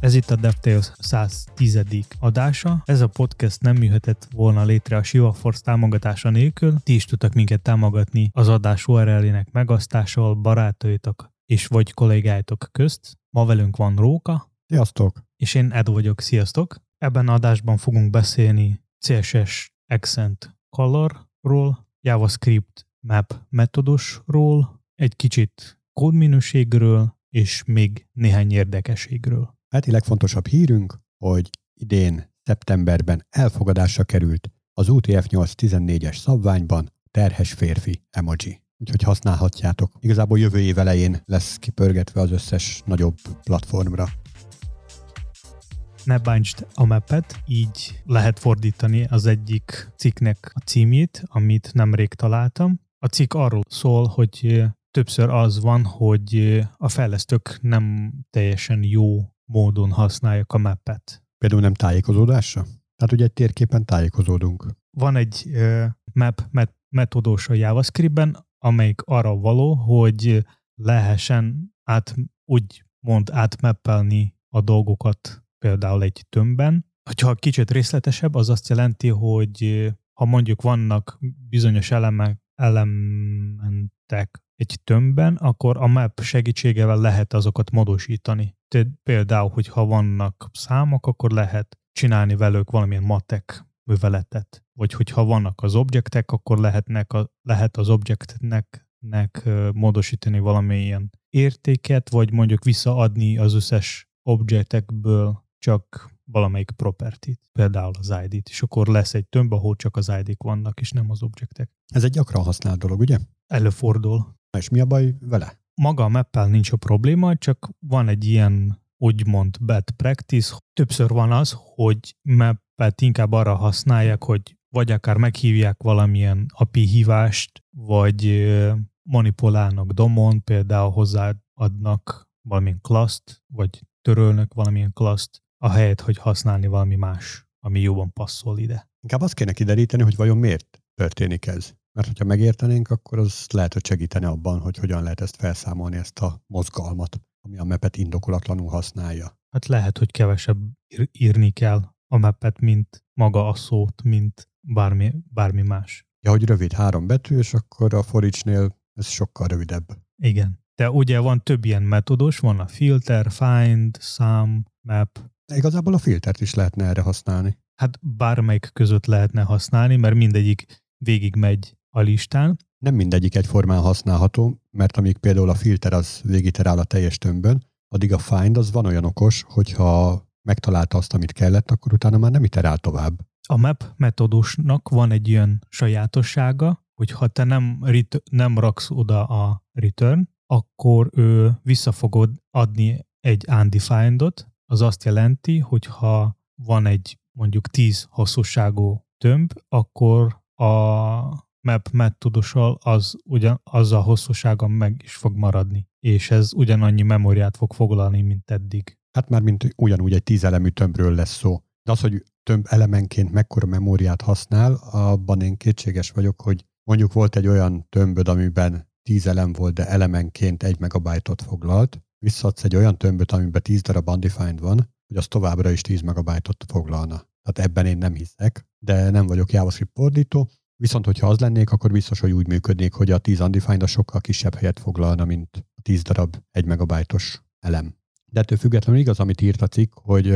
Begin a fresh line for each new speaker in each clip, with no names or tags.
Ez itt a DevTales 110. adása. Ez a podcast nem jöhetett volna létre a Shiva Force támogatása nélkül. Ti is tudtak minket támogatni az adás URL-ének megasztásával barátaitok és vagy kollégáitok közt. Ma velünk van Róka.
Sziasztok!
És én Ed vagyok. Sziasztok! Ebben adásban fogunk beszélni CSS Accent Colorról, JavaScript Map metodusról, egy kicsit kódminőségről, és még néhány érdekességről.
Heti legfontosabb hírünk, hogy idén szeptemberben elfogadásra került az UTF 814-es szabványban terhes férfi emoji. Úgyhogy használhatjátok. Igazából jövő év elején lesz kipörgetve az összes nagyobb platformra.
Ne bántsd a mapet, így lehet fordítani az egyik cikknek a címét, amit nemrég találtam. A cikk arról szól, hogy többször az van, hogy a fejlesztők nem teljesen jó módon használják a mappet.
Például nem tájékozódásra? Tehát ugye egy térképen tájékozódunk.
Van egy map met- metódus a JavaScriptben, amelyik arra való, hogy lehessen át, úgy mond átmappelni a dolgokat például egy tömbben. Hogyha kicsit részletesebb, az azt jelenti, hogy ha mondjuk vannak bizonyos elemek, elementek egy tömbben, akkor a map segítségevel lehet azokat módosítani. Tehát például, hogyha vannak számok, akkor lehet csinálni velük valamilyen matek műveletet. Vagy hogyha vannak az objektek, akkor lehetnek a, lehet az objektnek nek, módosítani valamilyen értéket, vagy mondjuk visszaadni az összes objektekből csak valamelyik property például az ID-t, és akkor lesz egy tömb, ahol csak az ID-k vannak, és nem az objektek.
Ez egy gyakran használt dolog, ugye?
Előfordul.
És mi a baj vele?
Maga a mappel nincs a probléma, csak van egy ilyen úgymond bad practice. Többször van az, hogy mappet inkább arra használják, hogy vagy akár meghívják valamilyen API hívást, vagy manipulálnak domon, például hozzáadnak valamilyen klaszt, vagy törölnek valamilyen klaszt, ahelyett, hogy használni valami más, ami jobban passzol ide.
Inkább azt kéne kideríteni, hogy vajon miért történik ez. Mert hogyha megértenénk, akkor az lehet, hogy segíteni abban, hogy hogyan lehet ezt felszámolni, ezt a mozgalmat, ami a mepet indokolatlanul használja.
Hát lehet, hogy kevesebb írni kell a mepet, mint maga a szót, mint bármi, bármi más.
Ja, hogy rövid három betű, és akkor a foricsnél ez sokkal rövidebb.
Igen. De ugye van több ilyen metódus, van a filter, find, sum, map.
De igazából a filtert is lehetne erre használni.
Hát bármelyik között lehetne használni, mert mindegyik végig megy a listán.
Nem mindegyik egyformán használható, mert amíg például a filter az végiterál a teljes tömbön, addig a find az van olyan okos, hogyha megtalálta azt, amit kellett, akkor utána már nem iterál tovább.
A map metódusnak van egy ilyen sajátossága, hogy ha te nem, ret- nem raksz oda a return, akkor ő vissza fogod adni egy undefined-ot, az azt jelenti, hogy ha van egy mondjuk 10 hosszúságú tömb, akkor a map metodussal az ugyan, az a hosszúsága meg is fog maradni, és ez ugyanannyi memóriát fog foglalni, mint eddig.
Hát már mint ugyanúgy egy tíz elemű tömbről lesz szó. De az, hogy tömb elemenként mekkora memóriát használ, abban én kétséges vagyok, hogy mondjuk volt egy olyan tömböd, amiben tíz elem volt, de elemenként egy megabajtot foglalt, visszadsz egy olyan tömböt, amiben 10 darab undefined van, hogy az továbbra is 10 megabajtot foglalna. Tehát ebben én nem hiszek, de nem vagyok JavaScript fordító, Viszont, hogyha az lennék, akkor biztos, hogy úgy működnék, hogy a 10 undefined a sokkal kisebb helyet foglalna, mint a 10 darab egy megabajtos elem. De ettől függetlenül igaz, amit írt a cikk, hogy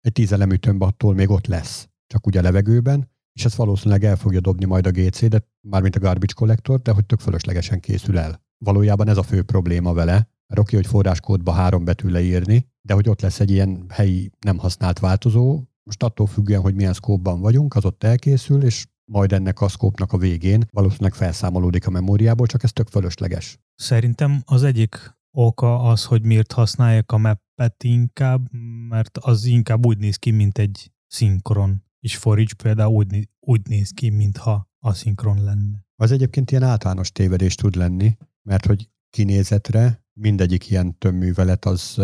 egy 10 elemű tömb attól még ott lesz, csak ugye levegőben, és ezt valószínűleg el fogja dobni majd a GC, de mármint a garbage collector, de hogy tök fölöslegesen készül el. Valójában ez a fő probléma vele, mert oké, hogy forráskódba három betű leírni, de hogy ott lesz egy ilyen helyi nem használt változó, most attól függően, hogy milyen szkópban vagyunk, az ott elkészül, és majd ennek a szkópnak a végén valószínűleg felszámolódik a memóriából, csak ez tök fölösleges.
Szerintem az egyik oka az, hogy miért használják a mappet inkább, mert az inkább úgy néz ki, mint egy szinkron. És Forage például úgy, úgy néz ki, mintha aszinkron lenne.
Az egyébként ilyen általános tévedés tud lenni, mert hogy kinézetre mindegyik ilyen többművelet az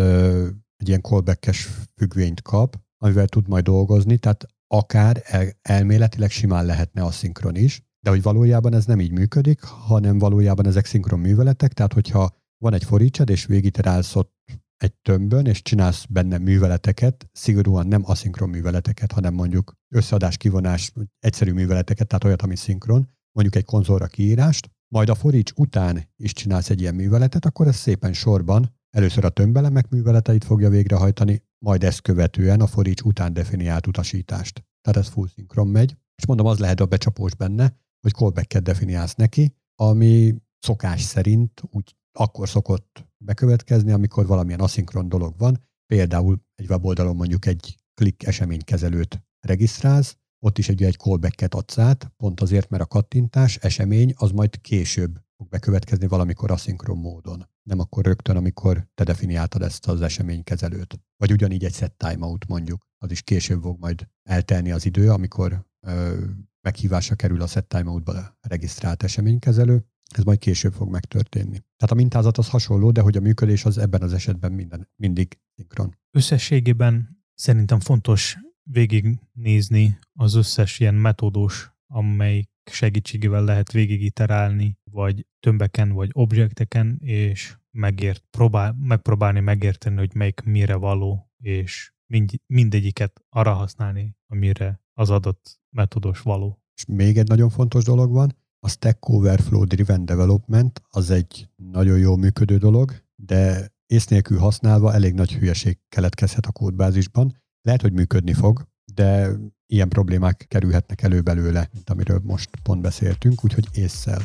egy ilyen callback függvényt kap, amivel tud majd dolgozni, tehát akár el, elméletileg simán lehetne aszinkron is, De hogy valójában ez nem így működik, hanem valójában ezek szinkron műveletek, tehát hogyha van egy foricsed, és végigiterálsz ott egy tömbön, és csinálsz benne műveleteket, szigorúan nem aszinkron műveleteket, hanem mondjuk összeadás, kivonás, egyszerű műveleteket, tehát olyat, ami szinkron, mondjuk egy konzolra kiírást, majd a forics után is csinálsz egy ilyen műveletet, akkor ez szépen sorban először a tömbelemek műveleteit fogja végrehajtani, majd ezt követően a forics után definiált utasítást. Tehát ez full szinkron megy, és mondom, az lehet a becsapós benne, hogy callback-et definiálsz neki, ami szokás szerint úgy akkor szokott bekövetkezni, amikor valamilyen aszinkron dolog van, például egy weboldalon mondjuk egy klik eseménykezelőt regisztrálsz, ott is egy, egy callback-et adsz át, pont azért, mert a kattintás, esemény az majd később fog bekövetkezni valamikor aszinkron módon. Nem akkor rögtön, amikor te definiáltad ezt az eseménykezelőt. Vagy ugyanígy egy set timeout mondjuk, az is később fog majd eltelni az idő, amikor ö, meghívásra kerül a set timeoutba regisztrált eseménykezelő, ez majd később fog megtörténni. Tehát a mintázat az hasonló, de hogy a működés az ebben az esetben minden, mindig szinkron.
Összességében szerintem fontos végignézni az összes ilyen metódus, amely segítségével lehet végigiterálni, vagy tömbeken, vagy objekteken, és megért, próbál, megpróbálni megérteni, hogy melyik mire való, és mind, mindegyiket arra használni, amire az adott metódus való.
És még egy nagyon fontos dolog van, a Stack Overflow Driven Development az egy nagyon jó működő dolog, de ész nélkül használva elég nagy hülyeség keletkezhet a kódbázisban. Lehet, hogy működni fog, de ilyen problémák kerülhetnek elő belőle, mint amiről most pont beszéltünk, úgyhogy észszel.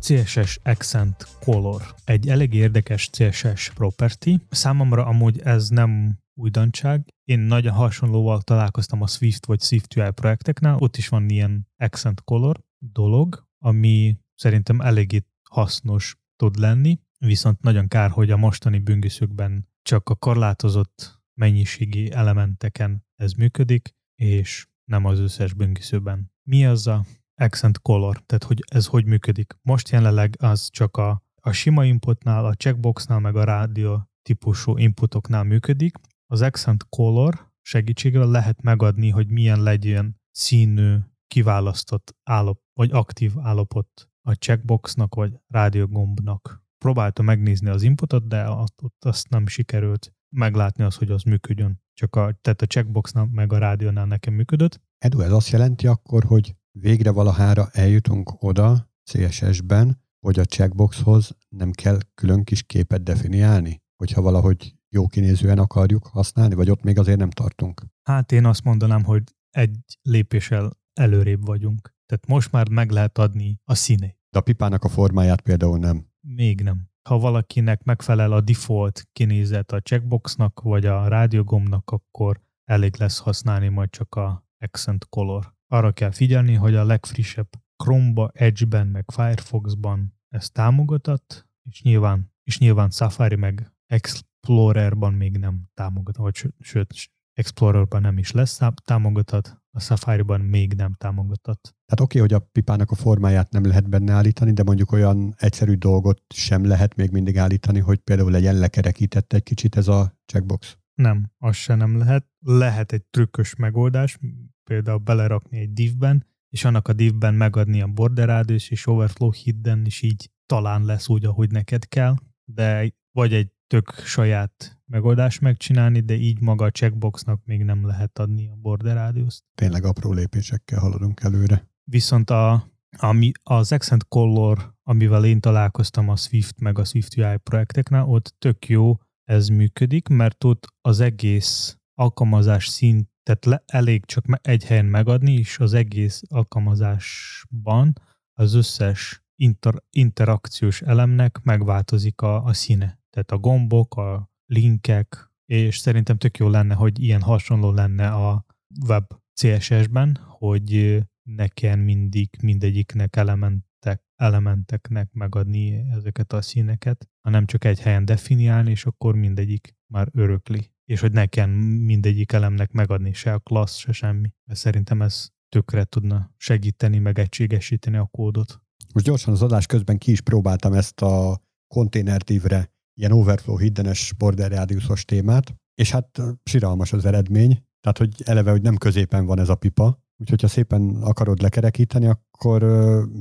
CSS Accent Color. Egy elég érdekes CSS property. Számomra amúgy ez nem újdonság. Én nagyon hasonlóval találkoztam a Swift vagy Swift UI projekteknál, ott is van ilyen accent color dolog, ami szerintem eléggé hasznos tud lenni, viszont nagyon kár, hogy a mostani böngészőkben csak a korlátozott mennyiségi elementeken ez működik, és nem az összes böngészőben. Mi az a accent color? Tehát, hogy ez hogy működik? Most jelenleg az csak a, a sima inputnál, a checkboxnál, meg a rádió típusú inputoknál működik, az Accent Color segítségével lehet megadni, hogy milyen legyen színű kiválasztott állap, vagy aktív állapot a checkboxnak, vagy rádiógombnak. Próbáltam megnézni az inputot, de azt, azt nem sikerült meglátni az, hogy az működjön. Csak a, tehát a checkboxnál, meg a rádiónál nekem működött.
Edu, ez azt jelenti akkor, hogy végre valahára eljutunk oda CSS-ben, hogy a checkboxhoz nem kell külön kis képet definiálni? Hogyha valahogy jó kinézően akarjuk használni, vagy ott még azért nem tartunk?
Hát én azt mondanám, hogy egy lépéssel előrébb vagyunk. Tehát most már meg lehet adni a színét.
De a pipának a formáját például nem.
Még nem. Ha valakinek megfelel a default kinézet a checkboxnak, vagy a rádiogomnak, akkor elég lesz használni majd csak a accent color. Arra kell figyelni, hogy a legfrissebb Chrome-ba, Edge-ben, meg Firefox-ban ezt támogatott, és nyilván, és nyilván Safari meg Explorerban még nem támogat, vagy sőt, Explorerban nem is lesz támogatott, a Safari-ban még nem támogatott.
Tehát oké, okay, hogy a pipának a formáját nem lehet benne állítani, de mondjuk olyan egyszerű dolgot sem lehet még mindig állítani, hogy például legyen lekerekített egy kicsit ez a checkbox.
Nem, az se nem lehet. Lehet egy trükkös megoldás, például belerakni egy divben, és annak a divben megadni a border radius és overflow hidden, és így talán lesz úgy, ahogy neked kell, de vagy egy tök saját megoldást megcsinálni, de így maga a checkboxnak még nem lehet adni a border radius
Tényleg apró lépésekkel haladunk előre.
Viszont a, ami, az Accent Color, amivel én találkoztam a Swift meg a Swift UI projekteknál, ott tök jó ez működik, mert ott az egész alkalmazás szint, tehát le, elég csak egy helyen megadni, és az egész alkalmazásban az összes inter, interakciós elemnek megváltozik a, a színe tehát a gombok, a linkek, és szerintem tök jó lenne, hogy ilyen hasonló lenne a web CSS-ben, hogy ne kell mindig mindegyiknek elementek, elementeknek megadni ezeket a színeket, hanem csak egy helyen definiálni, és akkor mindegyik már örökli. És hogy ne kell mindegyik elemnek megadni se a klassz, se semmi. Mert szerintem ez tökre tudna segíteni, meg egységesíteni a kódot.
Most gyorsan az adás közben ki is próbáltam ezt a konténertívre ilyen overflow hiddenes border rádiuszos témát, és hát siralmas az eredmény, tehát hogy eleve, hogy nem középen van ez a pipa, Úgyhogy ha szépen akarod lekerekíteni, akkor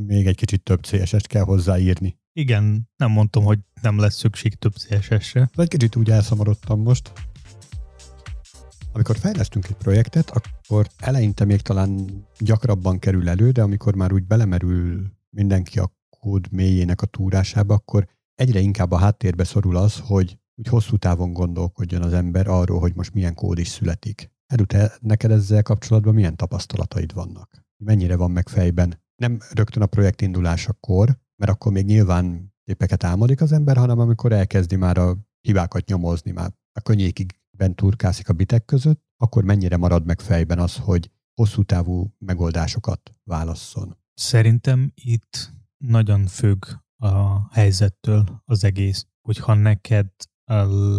még egy kicsit több CSS-t kell hozzáírni.
Igen, nem mondtam, hogy nem lesz szükség több CSS-re.
Egy kicsit úgy elszomorodtam most. Amikor fejlesztünk egy projektet, akkor eleinte még talán gyakrabban kerül elő, de amikor már úgy belemerül mindenki a kód mélyének a túrásába, akkor egyre inkább a háttérbe szorul az, hogy úgy hosszú távon gondolkodjon az ember arról, hogy most milyen kód is születik. Erute, neked ezzel kapcsolatban milyen tapasztalataid vannak? Mennyire van meg fejben? Nem rögtön a projekt indulásakor, mert akkor még nyilván képeket álmodik az ember, hanem amikor elkezdi már a hibákat nyomozni, már a könnyékig bent turkászik a bitek között, akkor mennyire marad meg fejben az, hogy hosszú távú megoldásokat válasszon?
Szerintem itt nagyon függ a helyzettől az egész, hogyha neked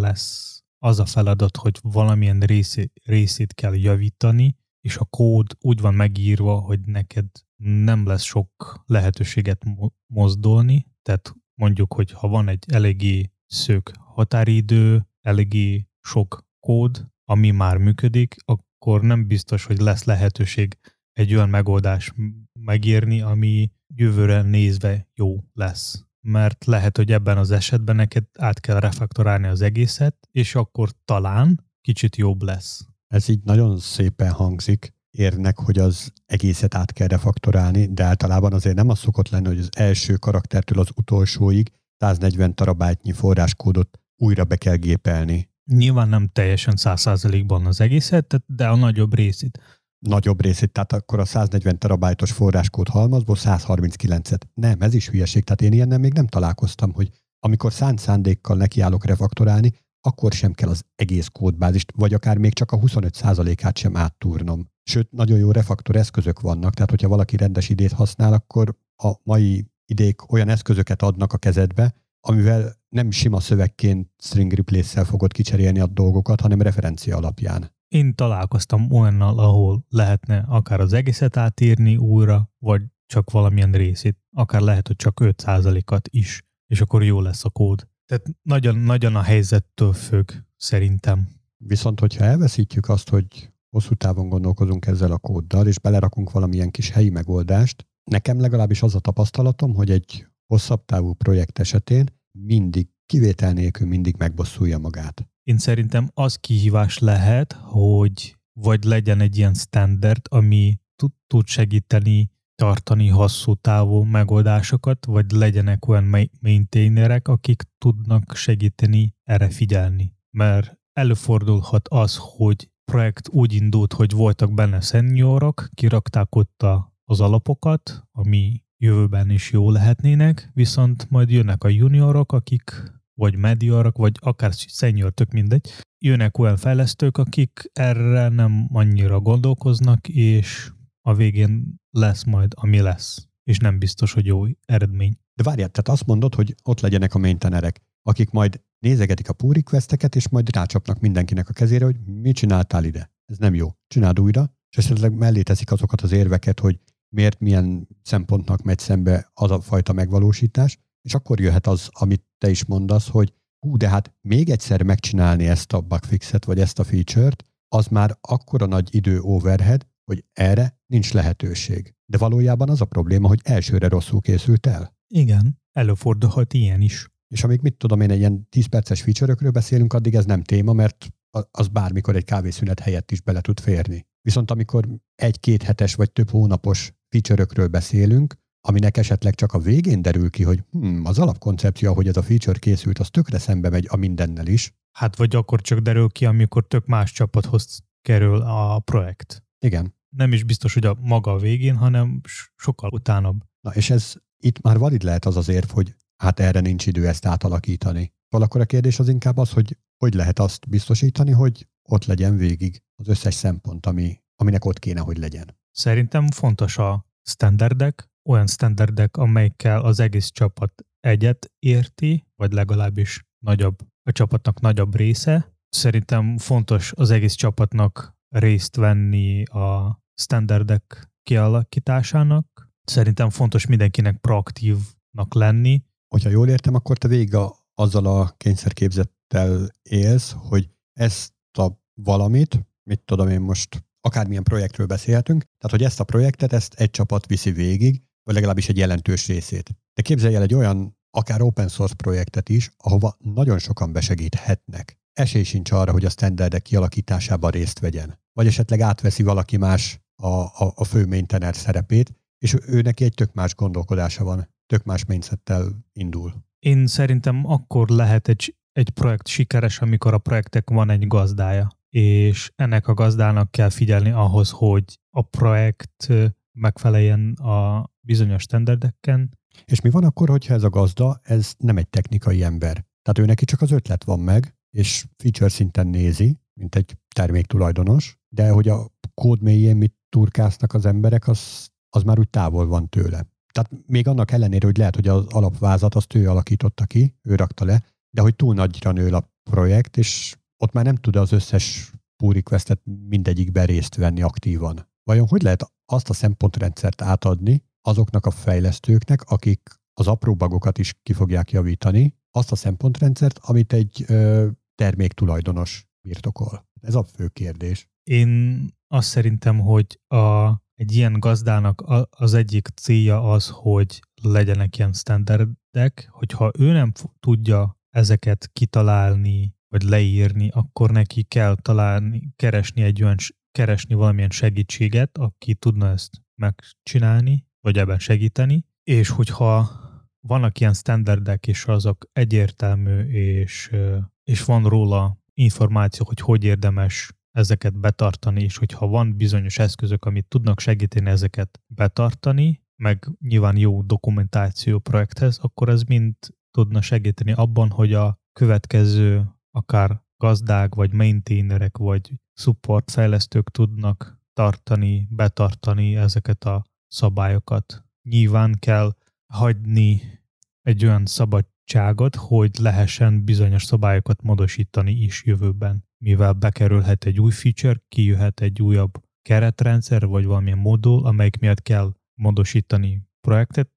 lesz az a feladat, hogy valamilyen részét, részét kell javítani, és a kód úgy van megírva, hogy neked nem lesz sok lehetőséget mozdulni, tehát mondjuk, hogy ha van egy eléggé szők határidő, eléggé sok kód, ami már működik, akkor nem biztos, hogy lesz lehetőség egy olyan megoldás megírni, ami jövőre nézve jó lesz. Mert lehet, hogy ebben az esetben neked át kell refaktorálni az egészet, és akkor talán kicsit jobb lesz.
Ez így nagyon szépen hangzik, érnek, hogy az egészet át kell refaktorálni, de általában azért nem az szokott lenni, hogy az első karaktertől az utolsóig 140 terabájtnyi forráskódot újra be kell gépelni.
Nyilván nem teljesen 100%-ban az egészet, de a nagyobb részét
nagyobb részét, tehát akkor a 140 terabájtos forráskód halmazból 139-et. Nem, ez is hülyeség, tehát én ilyennel még nem találkoztam, hogy amikor szánt szándékkal nekiállok refaktorálni, akkor sem kell az egész kódbázist, vagy akár még csak a 25%-át sem áttúrnom. Sőt, nagyon jó refaktor eszközök vannak, tehát hogyha valaki rendes idét használ, akkor a mai idék olyan eszközöket adnak a kezedbe, amivel nem sima szövegként string replace-szel fogod kicserélni a dolgokat, hanem referencia alapján.
Én találkoztam olyannal, ahol lehetne akár az egészet átírni újra, vagy csak valamilyen részét, akár lehet, hogy csak 5%-at is, és akkor jó lesz a kód. Tehát nagyon, nagyon a helyzettől függ, szerintem.
Viszont, hogyha elveszítjük azt, hogy hosszú távon gondolkozunk ezzel a kóddal, és belerakunk valamilyen kis helyi megoldást, nekem legalábbis az a tapasztalatom, hogy egy hosszabb távú projekt esetén mindig, kivétel nélkül mindig megbosszulja magát.
Én szerintem az kihívás lehet, hogy vagy legyen egy ilyen standard, ami tud segíteni tartani hosszú távú megoldásokat, vagy legyenek olyan maintainerek, akik tudnak segíteni erre figyelni. Mert előfordulhat az, hogy projekt úgy indult, hogy voltak benne seniorok, kirakták ott az alapokat, ami jövőben is jó lehetnének, viszont majd jönnek a juniorok, akik vagy mediorok, vagy akár senior, tök mindegy, jönnek olyan fejlesztők, akik erre nem annyira gondolkoznak, és a végén lesz majd, ami lesz. És nem biztos, hogy jó eredmény.
De várjál, tehát azt mondod, hogy ott legyenek a maintenerek, akik majd nézegetik a pull requesteket, és majd rácsapnak mindenkinek a kezére, hogy mit csináltál ide. Ez nem jó. Csináld újra, és esetleg mellé teszik azokat az érveket, hogy miért milyen szempontnak megy szembe az a fajta megvalósítás, és akkor jöhet az, amit te is mondasz, hogy hú, de hát még egyszer megcsinálni ezt a bugfixet, vagy ezt a feature-t, az már akkora nagy idő overhead, hogy erre nincs lehetőség. De valójában az a probléma, hogy elsőre rosszul készült el.
Igen, előfordulhat ilyen is.
És amíg mit tudom én, egy ilyen 10 perces feature beszélünk, addig ez nem téma, mert az bármikor egy kávészünet helyett is bele tud férni. Viszont amikor egy-két hetes vagy több hónapos feature beszélünk, aminek esetleg csak a végén derül ki, hogy hmm, az alapkoncepció, hogy ez a feature készült, az tökre szembe megy a mindennel is.
Hát vagy akkor csak derül ki, amikor tök más csapathoz kerül a projekt.
Igen.
Nem is biztos, hogy a maga a végén, hanem sokkal utánabb.
Na és ez itt már valid lehet az az érv, hogy hát erre nincs idő ezt átalakítani. Valakor a kérdés az inkább az, hogy hogy lehet azt biztosítani, hogy ott legyen végig az összes szempont, ami, aminek ott kéne, hogy legyen.
Szerintem fontos a standardek, olyan standardek, amelyekkel az egész csapat egyet érti, vagy legalábbis nagyobb, a csapatnak nagyobb része. Szerintem fontos az egész csapatnak részt venni a standardek kialakításának. Szerintem fontos mindenkinek proaktívnak lenni.
Hogyha jól értem, akkor te végig a, azzal a kényszerképzettel élsz, hogy ezt a valamit, mit tudom én most akármilyen projektről beszélhetünk, tehát hogy ezt a projektet, ezt egy csapat viszi végig, vagy legalábbis egy jelentős részét. De képzelj el egy olyan, akár open source projektet is, ahova nagyon sokan besegíthetnek. Esély sincs arra, hogy a standardek kialakításában részt vegyen. Vagy esetleg átveszi valaki más a, a, a fő maintainer szerepét, és ő neki egy tök más gondolkodása van, tök más mindsettel indul.
Én szerintem akkor lehet egy, egy projekt sikeres, amikor a projektek van egy gazdája, és ennek a gazdának kell figyelni ahhoz, hogy a projekt megfeleljen a bizonyos standardeken.
És mi van akkor, hogyha ez a gazda, ez nem egy technikai ember? Tehát ő neki csak az ötlet van meg, és feature szinten nézi, mint egy terméktulajdonos, de hogy a kód mélyén mit turkásznak az emberek, az, az már úgy távol van tőle. Tehát még annak ellenére, hogy lehet, hogy az alapvázat azt ő alakította ki, ő rakta le, de hogy túl nagyra nő a projekt, és ott már nem tud az összes pull requestet mindegyikben részt venni aktívan. Vajon hogy lehet azt a szempontrendszert átadni azoknak a fejlesztőknek, akik az apró bagokat is ki fogják javítani, azt a szempontrendszert, amit egy ö, terméktulajdonos birtokol? Ez a fő kérdés.
Én azt szerintem, hogy a, egy ilyen gazdának az egyik célja az, hogy legyenek ilyen standardek, hogyha ő nem tudja ezeket kitalálni, vagy leírni, akkor neki kell találni, keresni egy olyan, keresni valamilyen segítséget, aki tudna ezt megcsinálni, vagy ebben segíteni, és hogyha vannak ilyen standardek, és azok egyértelmű, és, és van róla információ, hogy hogy érdemes ezeket betartani, és hogyha van bizonyos eszközök, amit tudnak segíteni ezeket betartani, meg nyilván jó dokumentáció projekthez, akkor ez mind tudna segíteni abban, hogy a következő akár gazdák, vagy maintainerek, vagy support fejlesztők tudnak tartani, betartani ezeket a szabályokat. Nyilván kell hagyni egy olyan szabadságot, hogy lehessen bizonyos szabályokat módosítani is jövőben, mivel bekerülhet egy új feature, kijöhet egy újabb keretrendszer, vagy valamilyen modul, amelyik miatt kell módosítani projektet,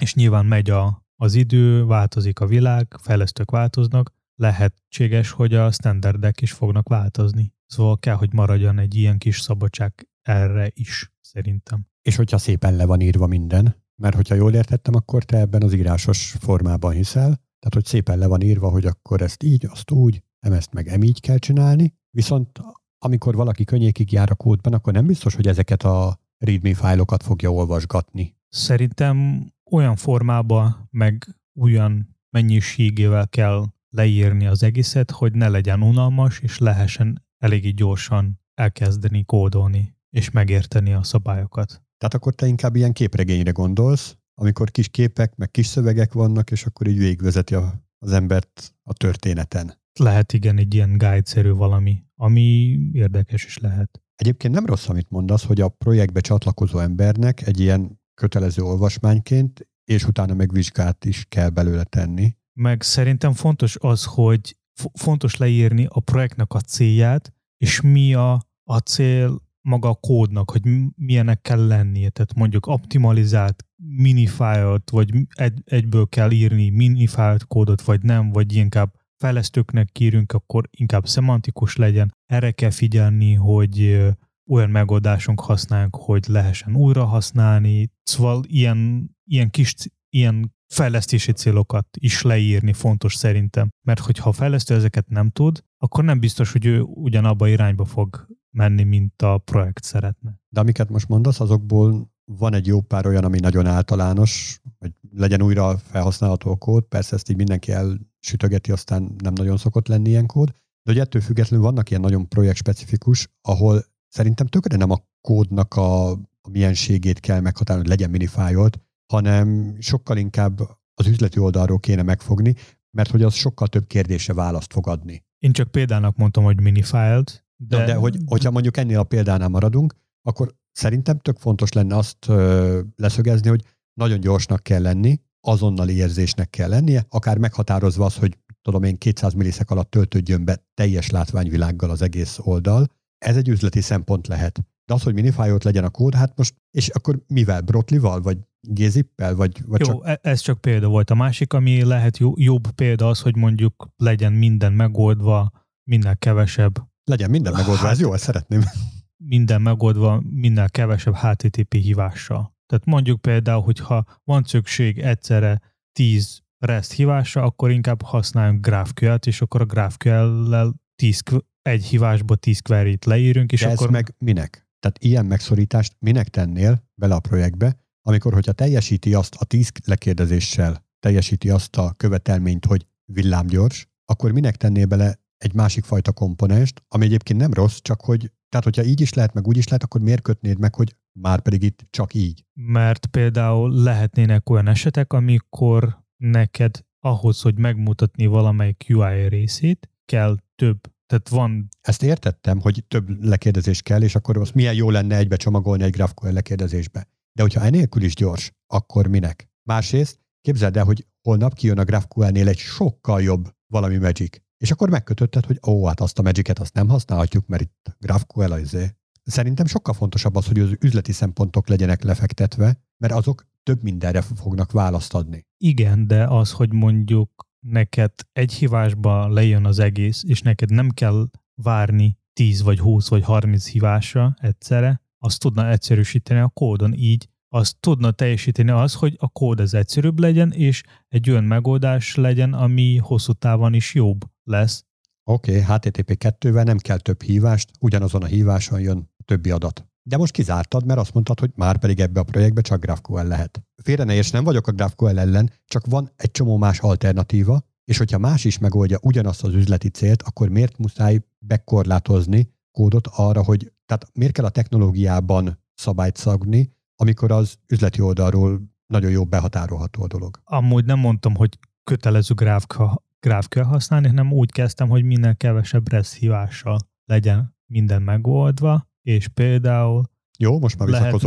és nyilván megy a, az idő, változik a világ, fejlesztők változnak, lehetséges, hogy a standardek is fognak változni. Szóval kell, hogy maradjon egy ilyen kis szabadság erre is, szerintem.
És hogyha szépen le van írva minden, mert hogyha jól értettem, akkor te ebben az írásos formában hiszel, tehát hogy szépen le van írva, hogy akkor ezt így, azt úgy, nem ezt meg em így kell csinálni, viszont amikor valaki könnyékig jár a kódban, akkor nem biztos, hogy ezeket a readme fájlokat fogja olvasgatni.
Szerintem olyan formában, meg olyan mennyiségével kell leírni az egészet, hogy ne legyen unalmas, és lehessen eléggé gyorsan elkezdeni kódolni, és megérteni a szabályokat.
Tehát akkor te inkább ilyen képregényre gondolsz, amikor kis képek, meg kis szövegek vannak, és akkor így végigvezeti a, az embert a történeten.
Lehet igen, egy ilyen guide-szerű valami, ami érdekes is lehet.
Egyébként nem rossz, amit mondasz, hogy a projektbe csatlakozó embernek egy ilyen kötelező olvasmányként, és utána megvizsgált is kell belőle tenni,
meg szerintem fontos az, hogy fontos leírni a projektnek a célját, és mi a, a cél maga a kódnak, hogy milyenek kell lennie. Tehát mondjuk optimalizált minifájlt, vagy egy, egyből kell írni minifájlt kódot, vagy nem, vagy inkább fejlesztőknek kérünk, akkor inkább szemantikus legyen. Erre kell figyelni, hogy olyan megoldásunk használjunk, hogy lehessen újra használni. Szóval ilyen, ilyen kis ilyen fejlesztési célokat is leírni fontos szerintem, mert hogyha a fejlesztő ezeket nem tud, akkor nem biztos, hogy ő ugyanabba irányba fog menni, mint a projekt szeretne.
De amiket most mondasz, azokból van egy jó pár olyan, ami nagyon általános, hogy legyen újra felhasználható a kód, persze ezt így mindenki elsütögeti, aztán nem nagyon szokott lenni ilyen kód, de hogy ettől függetlenül vannak ilyen nagyon projektspecifikus, ahol szerintem tökre nem a kódnak a, a mienségét kell meghatározni, hogy legyen minifájolt, hanem sokkal inkább az üzleti oldalról kéne megfogni, mert hogy az sokkal több kérdése választ fog adni.
Én csak példának mondtam, hogy minifiled,
de... De, de hogy, hogyha mondjuk ennél a példánál maradunk, akkor szerintem tök fontos lenne azt ö, leszögezni, hogy nagyon gyorsnak kell lenni, azonnali érzésnek kell lennie, akár meghatározva az, hogy tudom én 200 milliszek alatt töltődjön be teljes látványvilággal az egész oldal. Ez egy üzleti szempont lehet. De az, hogy minifájolt legyen a kód, hát most, és akkor mivel? Brotlival, vagy Gézippel, vagy, vagy
Jó,
csak...
E- ez csak példa volt. A másik, ami lehet jó, jobb példa az, hogy mondjuk legyen minden megoldva, minden kevesebb.
Legyen minden megoldva, hát, ez jó, ezt szeretném.
minden megoldva minél kevesebb HTTP hívással. Tehát mondjuk például, hogyha van szükség egyszerre 10 REST hívásra, akkor inkább használjunk GraphQL-t, és akkor a GraphQL-lel 10, egy hívásba 10 query-t leírunk, és
De
akkor...
ez meg minek? Tehát ilyen megszorítást minek tennél bele a projektbe, amikor, hogyha teljesíti azt a 10 lekérdezéssel, teljesíti azt a követelményt, hogy villámgyors, akkor minek tennél bele egy másik fajta komponest, ami egyébként nem rossz, csak hogy, tehát hogyha így is lehet, meg úgy is lehet, akkor miért kötnéd meg, hogy már pedig itt csak így?
Mert például lehetnének olyan esetek, amikor neked ahhoz, hogy megmutatni valamelyik UI részét, kell több. Tehát van...
Ezt értettem, hogy több lekérdezés kell, és akkor az milyen jó lenne egybe csomagolni egy GraphQL lekérdezésbe. De hogyha enélkül is gyors, akkor minek? Másrészt képzeld el, hogy holnap kijön a GraphQL-nél egy sokkal jobb valami Magic. És akkor megkötötted, hogy ó, hát azt a Magic-et azt nem használhatjuk, mert itt GraphQL az izé. Szerintem sokkal fontosabb az, hogy az üzleti szempontok legyenek lefektetve, mert azok több mindenre fognak választ adni.
Igen, de az, hogy mondjuk neked egy hívásba lejön az egész, és neked nem kell várni 10 vagy 20 vagy 30 hívásra egyszerre, azt tudna egyszerűsíteni a kódon így, azt tudna teljesíteni az, hogy a kód ez egyszerűbb legyen, és egy olyan megoldás legyen, ami hosszú távon is jobb lesz.
Oké, okay, HTTP 2-vel nem kell több hívást, ugyanazon a híváson jön a többi adat. De most kizártad, mert azt mondtad, hogy már pedig ebbe a projektbe csak GraphQL lehet. Félre ne érts, nem vagyok a GraphQL ellen, csak van egy csomó más alternatíva, és hogyha más is megoldja ugyanazt az üzleti célt, akkor miért muszáj bekorlátozni kódot arra, hogy tehát miért kell a technológiában szabályt szagni, amikor az üzleti oldalról nagyon jó behatárolható a dolog.
Amúgy nem mondtam, hogy kötelező GraphQL használni, hanem úgy kezdtem, hogy minél kevesebb REST hívással legyen minden megoldva, és például
jó, most már
lehet,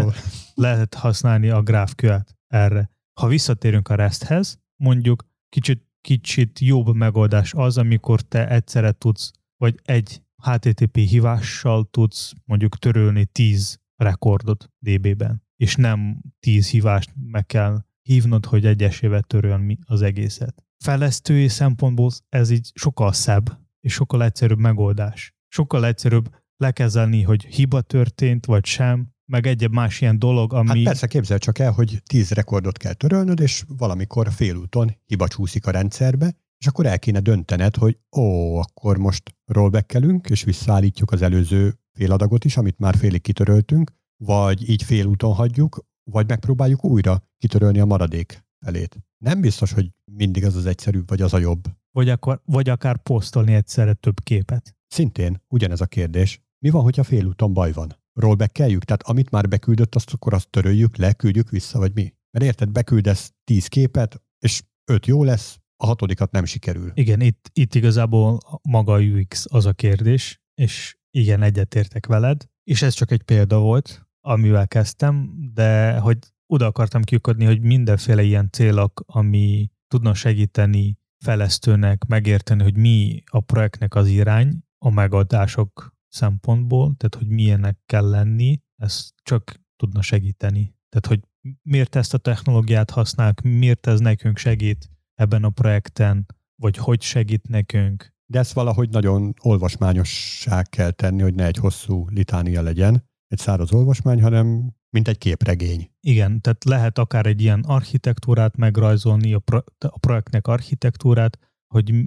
lehet használni a GraphQL-t erre. Ha visszatérünk a REST-hez, mondjuk kicsit, kicsit jobb megoldás az, amikor te egyszerre tudsz, vagy egy HTTP hívással tudsz mondjuk törölni 10 rekordot DB-ben, és nem 10 hívást meg kell hívnod, hogy egyesével törölni az egészet. Fejlesztői szempontból ez így sokkal szebb, és sokkal egyszerűbb megoldás. Sokkal egyszerűbb lekezelni, hogy hiba történt, vagy sem, meg egyéb más ilyen dolog, ami... Hát
persze, képzel csak el, hogy 10 rekordot kell törölnöd, és valamikor félúton hiba csúszik a rendszerbe, és akkor el kéne döntened, hogy ó, akkor most rollbackelünk, és visszaállítjuk az előző féladagot is, amit már félig kitöröltünk, vagy így félúton hagyjuk, vagy megpróbáljuk újra kitörölni a maradék felét. Nem biztos, hogy mindig az az egyszerűbb, vagy az a jobb.
Vagy, akkor, vagy akár posztolni egyszerre több képet.
Szintén ugyanez a kérdés. Mi van, hogyha félúton baj van? Rollbackeljük? Tehát amit már beküldött, azt akkor azt töröljük le, küldjük vissza, vagy mi? Mert érted, beküldesz tíz képet, és öt jó lesz, a hatodikat nem sikerül.
Igen, itt, itt igazából maga UX az a kérdés, és igen, egyetértek veled, és ez csak egy példa volt, amivel kezdtem, de hogy oda akartam kiukadni, hogy mindenféle ilyen célok, ami tudna segíteni fejlesztőnek megérteni, hogy mi a projektnek az irány a megadások szempontból, tehát hogy milyenek kell lenni, ez csak tudna segíteni. Tehát, hogy miért ezt a technológiát használjuk, miért ez nekünk segít ebben a projekten, vagy hogy segít nekünk.
De ezt valahogy nagyon olvasmányossá kell tenni, hogy ne egy hosszú litánia legyen, egy száraz olvasmány, hanem mint egy képregény.
Igen, tehát lehet akár egy ilyen architektúrát megrajzolni, a, pro- a projektnek architektúrát, hogy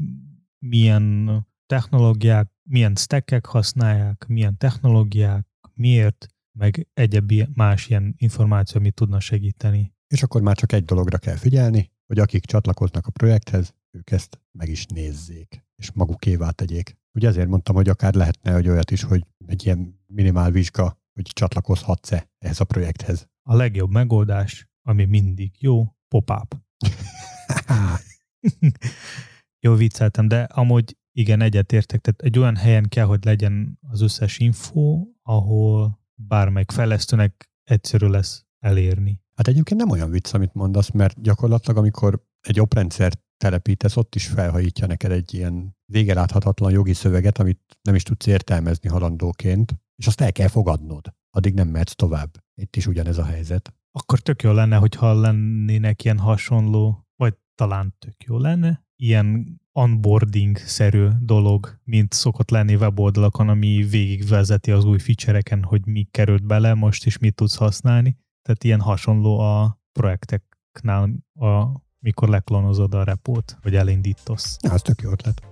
milyen technológiák, milyen stackek használják, milyen technológiák, miért, meg egyéb más ilyen információ, amit tudna segíteni.
És akkor már csak egy dologra kell figyelni, hogy akik csatlakoznak a projekthez, ők ezt meg is nézzék, és magukévá tegyék. Ugye ezért mondtam, hogy akár lehetne hogy olyat is, hogy egy ilyen minimál vizsga, hogy csatlakozhatsz-e ehhez a projekthez.
A legjobb megoldás, ami mindig jó, pop-up. jó vicceltem, de amúgy igen, egyetértek. Tehát egy olyan helyen kell, hogy legyen az összes info, ahol bármelyik fejlesztőnek egyszerű lesz elérni.
Hát egyébként nem olyan vicc, amit mondasz, mert gyakorlatilag, amikor egy oprendszert telepítesz, ott is felhajítja neked egy ilyen végeláthatatlan jogi szöveget, amit nem is tudsz értelmezni halandóként, és azt el kell fogadnod. Addig nem mehetsz tovább. Itt is ugyanez a helyzet.
Akkor tök jó lenne, hogyha lennének ilyen hasonló, vagy talán tök jó lenne, ilyen onboarding-szerű dolog, mint szokott lenni weboldalakon, ami végigvezeti az új feature-eken, hogy mi került bele most, és mit tudsz használni. Tehát ilyen hasonló a projekteknál, a, mikor leklonozod a repót, vagy elindítasz.
Ja, ez tök jó ötlet.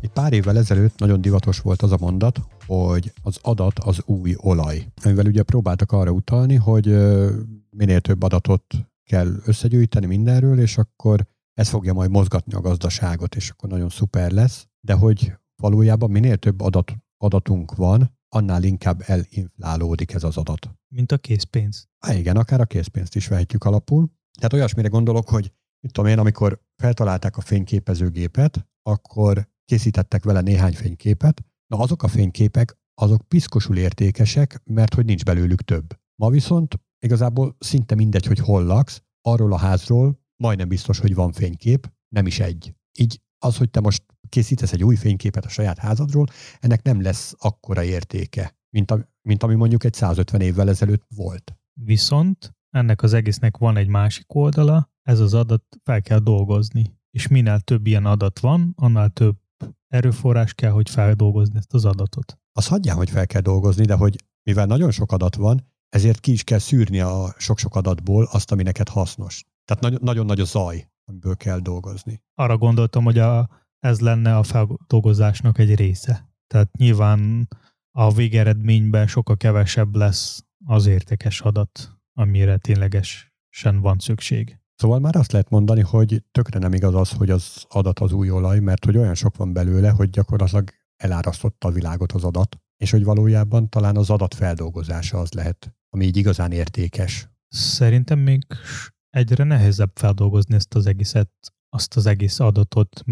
Egy pár évvel ezelőtt nagyon divatos volt az a mondat, hogy az adat az új olaj. Amivel ugye próbáltak arra utalni, hogy minél több adatot kell összegyűjteni mindenről, és akkor ez fogja majd mozgatni a gazdaságot, és akkor nagyon szuper lesz. De hogy valójában minél több adat, adatunk van, annál inkább elinflálódik ez az adat.
Mint a készpénz.
Há, igen, akár a készpénzt is vehetjük alapul. Tehát olyasmire gondolok, hogy mit tudom én, amikor feltalálták a fényképezőgépet, akkor készítettek vele néhány fényképet. Na azok a fényképek, azok piszkosul értékesek, mert hogy nincs belőlük több. Ma viszont igazából szinte mindegy, hogy hol laksz, arról a házról majdnem biztos, hogy van fénykép, nem is egy. Így az, hogy te most készítesz egy új fényképet a saját házadról, ennek nem lesz akkora értéke, mint, a, mint ami mondjuk egy 150 évvel ezelőtt volt.
Viszont ennek az egésznek van egy másik oldala, ez az adat fel kell dolgozni. És minél több ilyen adat van, annál több erőforrás kell, hogy feldolgozni ezt az adatot.
Az hagyján, hogy fel kell dolgozni, de hogy mivel nagyon sok adat van, ezért ki is kell szűrni a sok-sok adatból azt, ami neked hasznos. Tehát nagyon, nagy a zaj, amiből kell dolgozni.
Arra gondoltam, hogy a, ez lenne a feldolgozásnak egy része. Tehát nyilván a végeredményben sokkal kevesebb lesz az értékes adat, amire ténylegesen van szükség.
Szóval már azt lehet mondani, hogy tökre nem igaz az, hogy az adat az új olaj, mert hogy olyan sok van belőle, hogy gyakorlatilag elárasztotta a világot az adat, és hogy valójában talán az adat feldolgozása az lehet, ami így igazán értékes.
Szerintem még egyre nehezebb feldolgozni ezt az egészet, azt az egész adatot,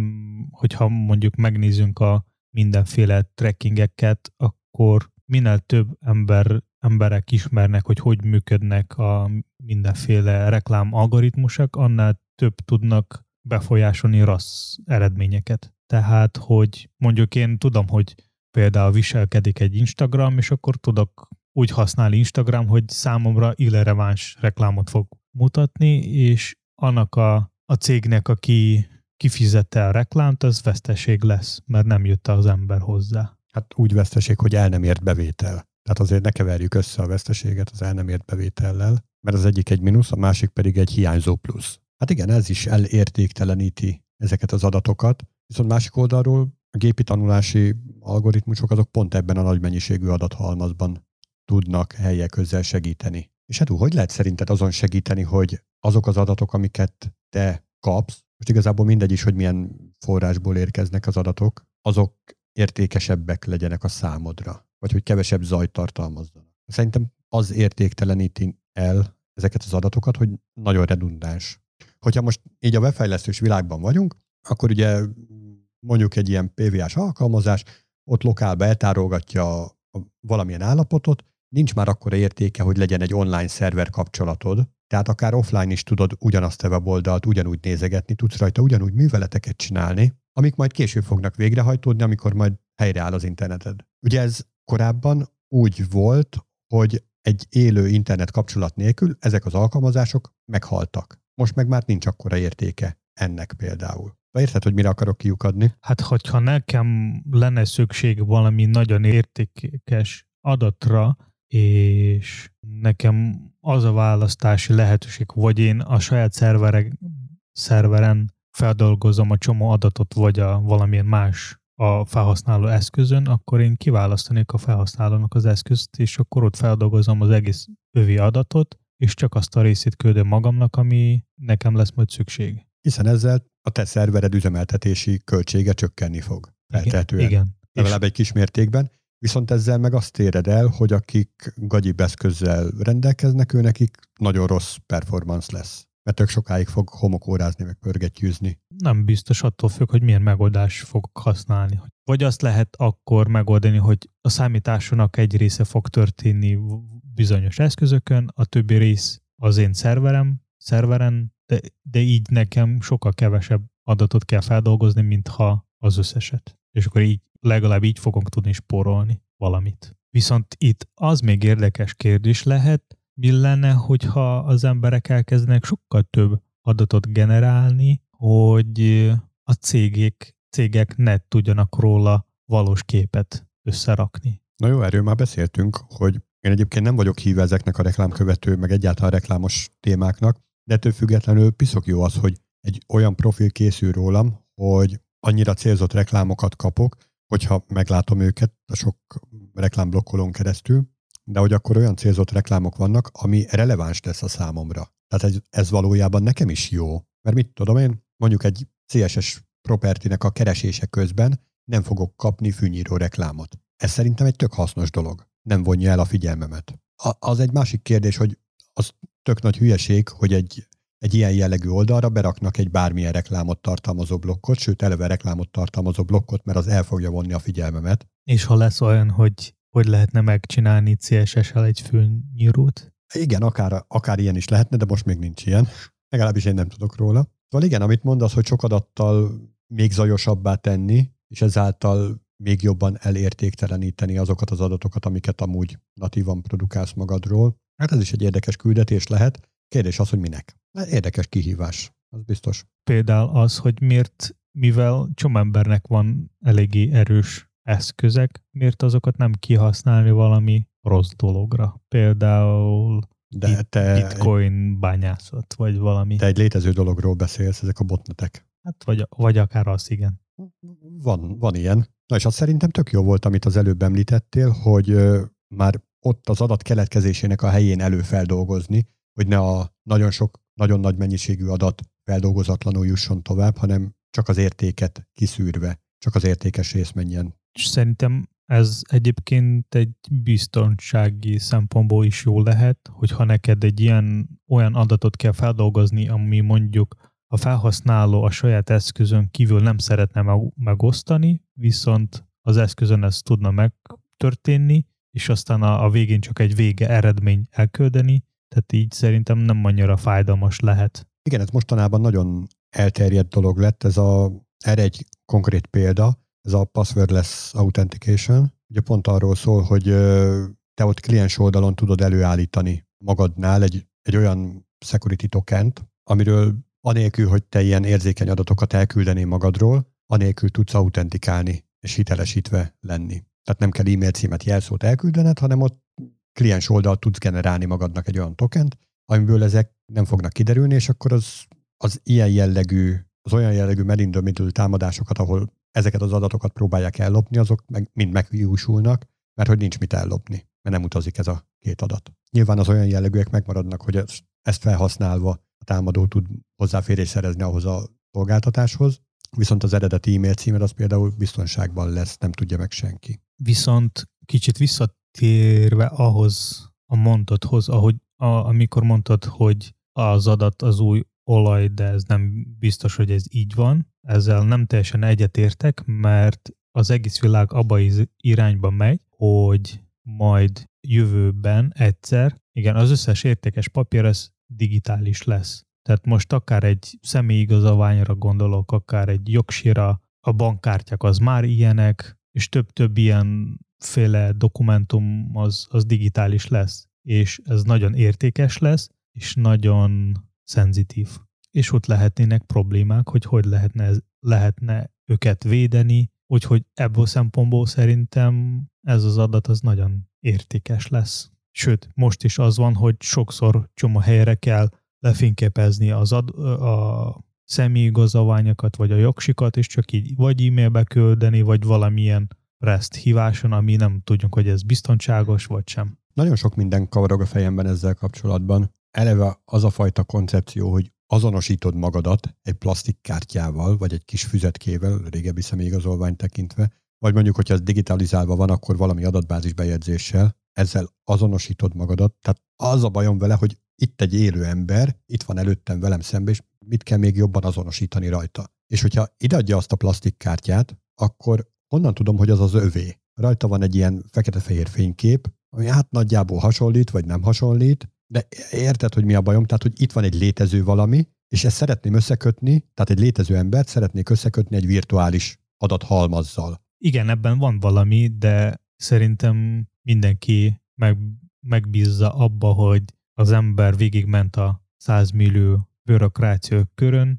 hogyha mondjuk megnézzünk a mindenféle trackingeket, akkor minél több ember, emberek ismernek, hogy hogy működnek a mindenféle reklám algoritmusok, annál több tudnak befolyásolni rossz eredményeket. Tehát, hogy mondjuk én tudom, hogy például viselkedik egy Instagram, és akkor tudok úgy használni Instagram, hogy számomra irreleváns reklámot fog mutatni, és annak a, a cégnek, aki kifizette a reklámt, az veszteség lesz, mert nem jött az ember hozzá.
Hát úgy veszteség, hogy el nem ért bevétel. Tehát azért ne keverjük össze a veszteséget az el nem ért bevétellel, mert az egyik egy mínusz, a másik pedig egy hiányzó plusz. Hát igen, ez is elértékteleníti ezeket az adatokat, viszont másik oldalról a gépi tanulási algoritmusok azok pont ebben a nagy mennyiségű adathalmazban tudnak helyek közel segíteni. És hát hogy lehet szerinted azon segíteni, hogy azok az adatok, amiket te kapsz, most igazából mindegy is, hogy milyen forrásból érkeznek az adatok, azok értékesebbek legyenek a számodra, vagy hogy kevesebb zajt tartalmazzanak. Szerintem az értékteleníti el ezeket az adatokat, hogy nagyon redundáns. Hogyha most így a webfejlesztős világban vagyunk, akkor ugye mondjuk egy ilyen PVS alkalmazás, ott lokálba eltárolgatja valamilyen állapotot, nincs már akkora értéke, hogy legyen egy online szerver kapcsolatod, tehát akár offline is tudod ugyanazt a weboldalt ugyanúgy nézegetni, tudsz rajta ugyanúgy műveleteket csinálni, amik majd később fognak végrehajtódni, amikor majd helyreáll az interneted. Ugye ez korábban úgy volt, hogy egy élő internet kapcsolat nélkül ezek az alkalmazások meghaltak. Most meg már nincs akkora értéke ennek például. Érted, hogy mire akarok kiukadni?
Hát, hogyha nekem lenne szükség valami nagyon értékes adatra, és nekem az a választási lehetőség, vagy én a saját szerverek, szerveren feldolgozom a csomó adatot, vagy a valamilyen más a felhasználó eszközön, akkor én kiválasztanék a felhasználónak az eszközt, és akkor ott feldolgozom az egész övi adatot, és csak azt a részét küldöm magamnak, ami nekem lesz majd szükség.
Hiszen ezzel a te szervered üzemeltetési költsége csökkenni fog.
Feltehetően. Igen.
Legalább egy kis mértékben. Viszont ezzel meg azt éred el, hogy akik gagyibb eszközzel rendelkeznek, ő nekik nagyon rossz performance lesz. Mert ők sokáig fog homokórázni, meg pörgetyűzni.
Nem biztos attól függ, hogy milyen megoldás fogok használni. Vagy azt lehet akkor megoldani, hogy a számításonak egy része fog történni bizonyos eszközökön, a többi rész az én szerverem, szerveren, de, de így nekem sokkal kevesebb adatot kell feldolgozni, mintha az összeset. És akkor így legalább így fogunk tudni spórolni valamit. Viszont itt az még érdekes kérdés lehet, mi lenne, hogyha az emberek elkezdenek sokkal több adatot generálni, hogy a cégek, cégek ne tudjanak róla valós képet összerakni.
Na jó, erről már beszéltünk, hogy én egyébként nem vagyok híve ezeknek a reklámkövető, meg egyáltalán reklámos témáknak, de ettől függetlenül piszok jó az, hogy egy olyan profil készül rólam, hogy annyira célzott reklámokat kapok, hogyha meglátom őket a sok reklámblokkolón keresztül, de hogy akkor olyan célzott reklámok vannak, ami releváns lesz a számomra. Tehát ez, ez valójában nekem is jó. Mert mit tudom én, mondjuk egy CSS propertinek a keresése közben nem fogok kapni fűnyíró reklámot. Ez szerintem egy tök hasznos dolog. Nem vonja el a figyelmemet. A, az egy másik kérdés, hogy az tök nagy hülyeség, hogy egy, egy ilyen jellegű oldalra beraknak egy bármilyen reklámot tartalmazó blokkot, sőt eleve reklámot tartalmazó blokkot, mert az el fogja vonni a figyelmemet.
És ha lesz olyan, hogy hogy lehetne megcsinálni CSS-el egy fülnyírót?
Igen, akár, akár ilyen is lehetne, de most még nincs ilyen. Legalábbis én nem tudok róla. Szóval igen, amit mondasz, hogy sok adattal még zajosabbá tenni, és ezáltal még jobban elértékteleníteni azokat az adatokat, amiket amúgy natívan produkálsz magadról. Hát ez is egy érdekes küldetés lehet. Kérdés az, hogy minek. Érdekes kihívás, az biztos.
Például az, hogy miért, mivel csomó embernek van eléggé erős eszközek, miért azokat nem kihasználni valami rossz dologra? Például de te bitcoin bányászat, vagy valami.
Te egy létező dologról beszélsz, ezek a botnetek.
Hát vagy, vagy akár az, igen.
Van, van ilyen. Na és azt szerintem tök jó volt, amit az előbb említettél, hogy ö, már ott az adat keletkezésének a helyén előfeldolgozni, hogy ne a nagyon sok, nagyon nagy mennyiségű adat feldolgozatlanul jusson tovább, hanem csak az értéket kiszűrve, csak az értékes rész menjen.
Szerintem ez egyébként egy biztonsági szempontból is jó lehet, hogyha neked egy ilyen olyan adatot kell feldolgozni, ami mondjuk a felhasználó a saját eszközön kívül nem szeretne megosztani, viszont az eszközön ez tudna megtörténni, és aztán a, a végén csak egy vége eredmény elküldeni, tehát így szerintem nem annyira fájdalmas lehet.
Igen, ez mostanában nagyon elterjedt dolog lett, ez a, erre egy konkrét példa, ez a passwordless authentication. Ugye pont arról szól, hogy te ott kliens oldalon tudod előállítani magadnál egy, egy olyan security tokent, amiről anélkül, hogy te ilyen érzékeny adatokat elküldené magadról, anélkül tudsz autentikálni és hitelesítve lenni. Tehát nem kell e-mail címet, jelszót elküldened, hanem ott kliens oldalt tudsz generálni magadnak egy olyan tokent, amiből ezek nem fognak kiderülni, és akkor az, az ilyen jellegű, az olyan jellegű melindő támadásokat, ahol ezeket az adatokat próbálják ellopni, azok meg, mind megjósulnak, mert hogy nincs mit ellopni, mert nem utazik ez a két adat. Nyilván az olyan jellegűek megmaradnak, hogy ezt felhasználva a támadó tud hozzáférés szerezni ahhoz a szolgáltatáshoz, viszont az eredeti e-mail címed az például biztonságban lesz, nem tudja meg senki.
Viszont kicsit visszatérve ahhoz a mondathoz, ahogy a, amikor mondtad, hogy az adat az új olaj, de ez nem biztos, hogy ez így van. Ezzel nem teljesen egyetértek, mert az egész világ abba irányba megy, hogy majd jövőben egyszer, igen, az összes értékes papír ez digitális lesz. Tehát most akár egy személyigazolványra gondolok, akár egy jogsira, a bankkártyák az már ilyenek, és több-több ilyen féle dokumentum az, az digitális lesz, és ez nagyon értékes lesz, és nagyon szenzitív. És ott lehetnének problémák, hogy hogy lehetne, lehetne őket védeni, úgyhogy ebből szempontból szerintem ez az adat az nagyon értékes lesz. Sőt, most is az van, hogy sokszor csomó helyre kell lefényképezni az ad, a személyigazolványokat, vagy a jogsikat, és csak így vagy e-mailbe küldeni, vagy valamilyen REST híváson, ami nem tudjuk, hogy ez biztonságos, vagy sem.
Nagyon sok minden kavarog a fejemben ezzel kapcsolatban eleve az a fajta koncepció, hogy azonosítod magadat egy plastikkártyával, vagy egy kis füzetkével, régebbi személyigazolvány tekintve, vagy mondjuk, hogyha ez digitalizálva van, akkor valami adatbázis bejegyzéssel, ezzel azonosítod magadat. Tehát az a bajom vele, hogy itt egy élő ember, itt van előttem velem szemben, és mit kell még jobban azonosítani rajta. És hogyha ideadja azt a plastikkártyát, akkor honnan tudom, hogy az az övé? Rajta van egy ilyen fekete-fehér fénykép, ami hát nagyjából hasonlít, vagy nem hasonlít, de érted, hogy mi a bajom? Tehát, hogy itt van egy létező valami, és ezt szeretném összekötni, tehát egy létező embert szeretnék összekötni egy virtuális adathalmazzal.
Igen, ebben van valami, de szerintem mindenki meg, megbízza abba, hogy az ember végigment a 100 millió bürokrácia körön,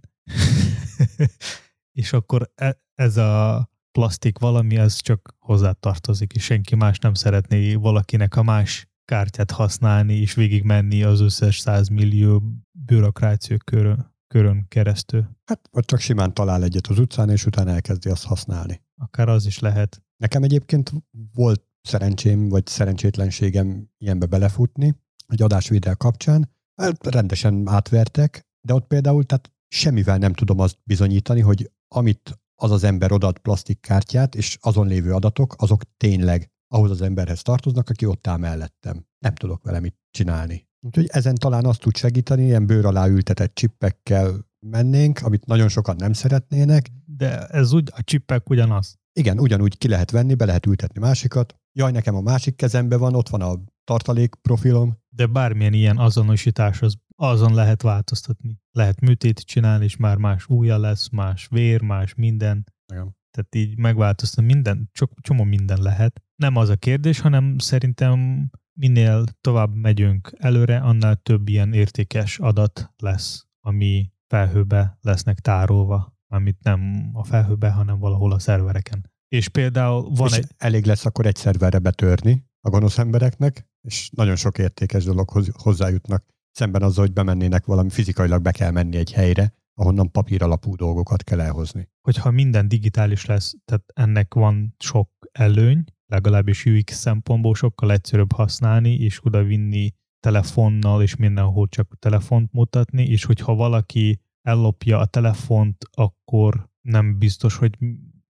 és akkor e- ez a plastik valami, ez csak hozzá tartozik, és senki más nem szeretné valakinek a más kártyát használni, és végigmenni az összes 100 millió bürokráció körön, körön keresztül.
Hát, vagy csak simán talál egyet az utcán, és utána elkezdi azt használni.
Akár az is lehet.
Nekem egyébként volt szerencsém, vagy szerencsétlenségem ilyenbe belefutni, egy adásvédel kapcsán. Hát rendesen átvertek, de ott például tehát semmivel nem tudom azt bizonyítani, hogy amit az az ember odaad plastikkártyát, és azon lévő adatok, azok tényleg ahhoz az emberhez tartoznak, aki ott áll mellettem. Nem tudok vele mit csinálni. Úgyhogy ezen talán azt tud segíteni, ilyen bőr alá ültetett csippekkel mennénk, amit nagyon sokan nem szeretnének.
De ez úgy, a csippek ugyanaz.
Igen, ugyanúgy ki lehet venni, be lehet ültetni másikat. Jaj, nekem a másik kezembe van, ott van a tartalék profilom.
De bármilyen ilyen azonosítás, az azon lehet változtatni. Lehet műtét csinálni, és már más újja lesz, más vér, más minden.
Igen.
Tehát így megváltoztatni minden, csak csomó minden lehet. Nem az a kérdés, hanem szerintem minél tovább megyünk előre, annál több ilyen értékes adat lesz, ami felhőbe lesznek tárolva, amit nem a felhőbe, hanem valahol a szervereken. És például van
és
egy...
elég lesz akkor egy szerverre betörni a gonosz embereknek, és nagyon sok értékes dologhoz hozzájutnak. Szemben azzal, hogy bemennének valami fizikailag be kell menni egy helyre, ahonnan papír alapú dolgokat kell elhozni.
Hogyha minden digitális lesz, tehát ennek van sok előny, legalábbis UX szempontból sokkal egyszerűbb használni, és oda vinni telefonnal, és mindenhol csak telefont mutatni, és hogyha valaki ellopja a telefont, akkor nem biztos, hogy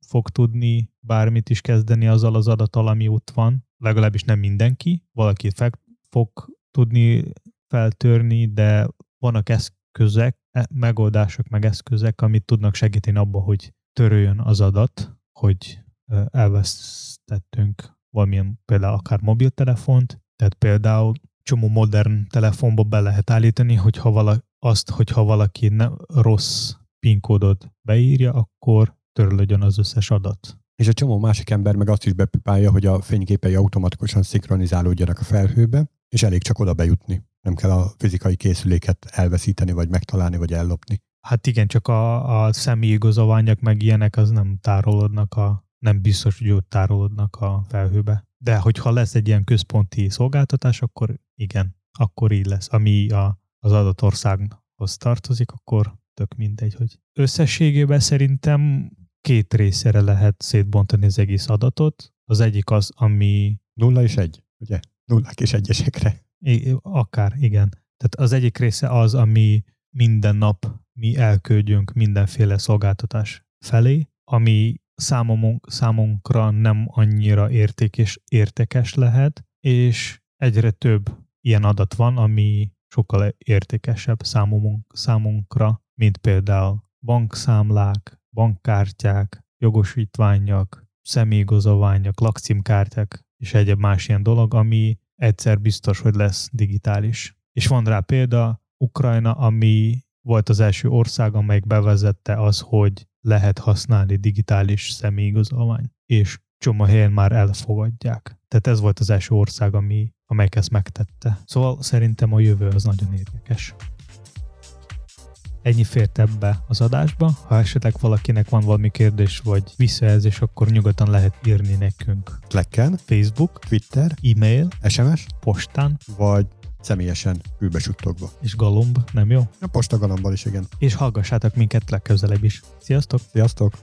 fog tudni bármit is kezdeni azzal az adattal, ami ott van. Legalábbis nem mindenki. Valaki fog tudni feltörni, de vannak eszközek, e, megoldások, meg eszközek, amit tudnak segíteni abba, hogy töröljön az adat, hogy elvesztettünk valamilyen például akár mobiltelefont, tehát például csomó modern telefonba be lehet állítani, hogyha vala, azt, hogyha valaki ne, rossz PIN kódot beírja, akkor törlődjön az összes adat.
És a csomó másik ember meg azt is bepipálja, hogy a fényképei automatikusan szinkronizálódjanak a felhőbe, és elég csak oda bejutni. Nem kell a fizikai készüléket elveszíteni, vagy megtalálni, vagy ellopni.
Hát igen, csak a, a személyi igazolványok meg ilyenek az nem tárolódnak a, nem biztos, hogy ott tárolódnak a felhőbe. De hogyha lesz egy ilyen központi szolgáltatás, akkor igen, akkor így lesz. Ami a, az adott országhoz tartozik, akkor tök mindegy, hogy összességében szerintem két részére lehet szétbontani az egész adatot. Az egyik az, ami...
Nulla és egy, ugye? Nullák és egyesekre.
Akár, igen. Tehát az egyik része az, ami minden nap mi elküldjünk mindenféle szolgáltatás felé, ami számomunk, számunkra nem annyira értékes, értékes lehet, és egyre több ilyen adat van, ami sokkal értékesebb számunk, számunkra, mint például bankszámlák, bankkártyák, jogosítványok, személyigazolványok, lakcímkártyák és egyéb más ilyen dolog, ami egyszer biztos, hogy lesz digitális. És van rá példa, Ukrajna, ami volt az első ország, amelyik bevezette az, hogy lehet használni digitális személyigazolvány, és csomó helyen már elfogadják. Tehát ez volt az első ország, ami, amelyik ezt megtette. Szóval szerintem a jövő az nagyon érdekes. Ennyi fért ebbe az adásba. Ha esetleg valakinek van valami kérdés vagy visszajelzés, akkor nyugodtan lehet írni nekünk.
Slacken,
Facebook,
Twitter,
e-mail,
SMS,
postán,
vagy személyesen ülbesuttogva.
és galomb, nem jó?
A postagalomban is, igen.
És hallgassátok minket legközelebb is. Sziasztok!
Sziasztok!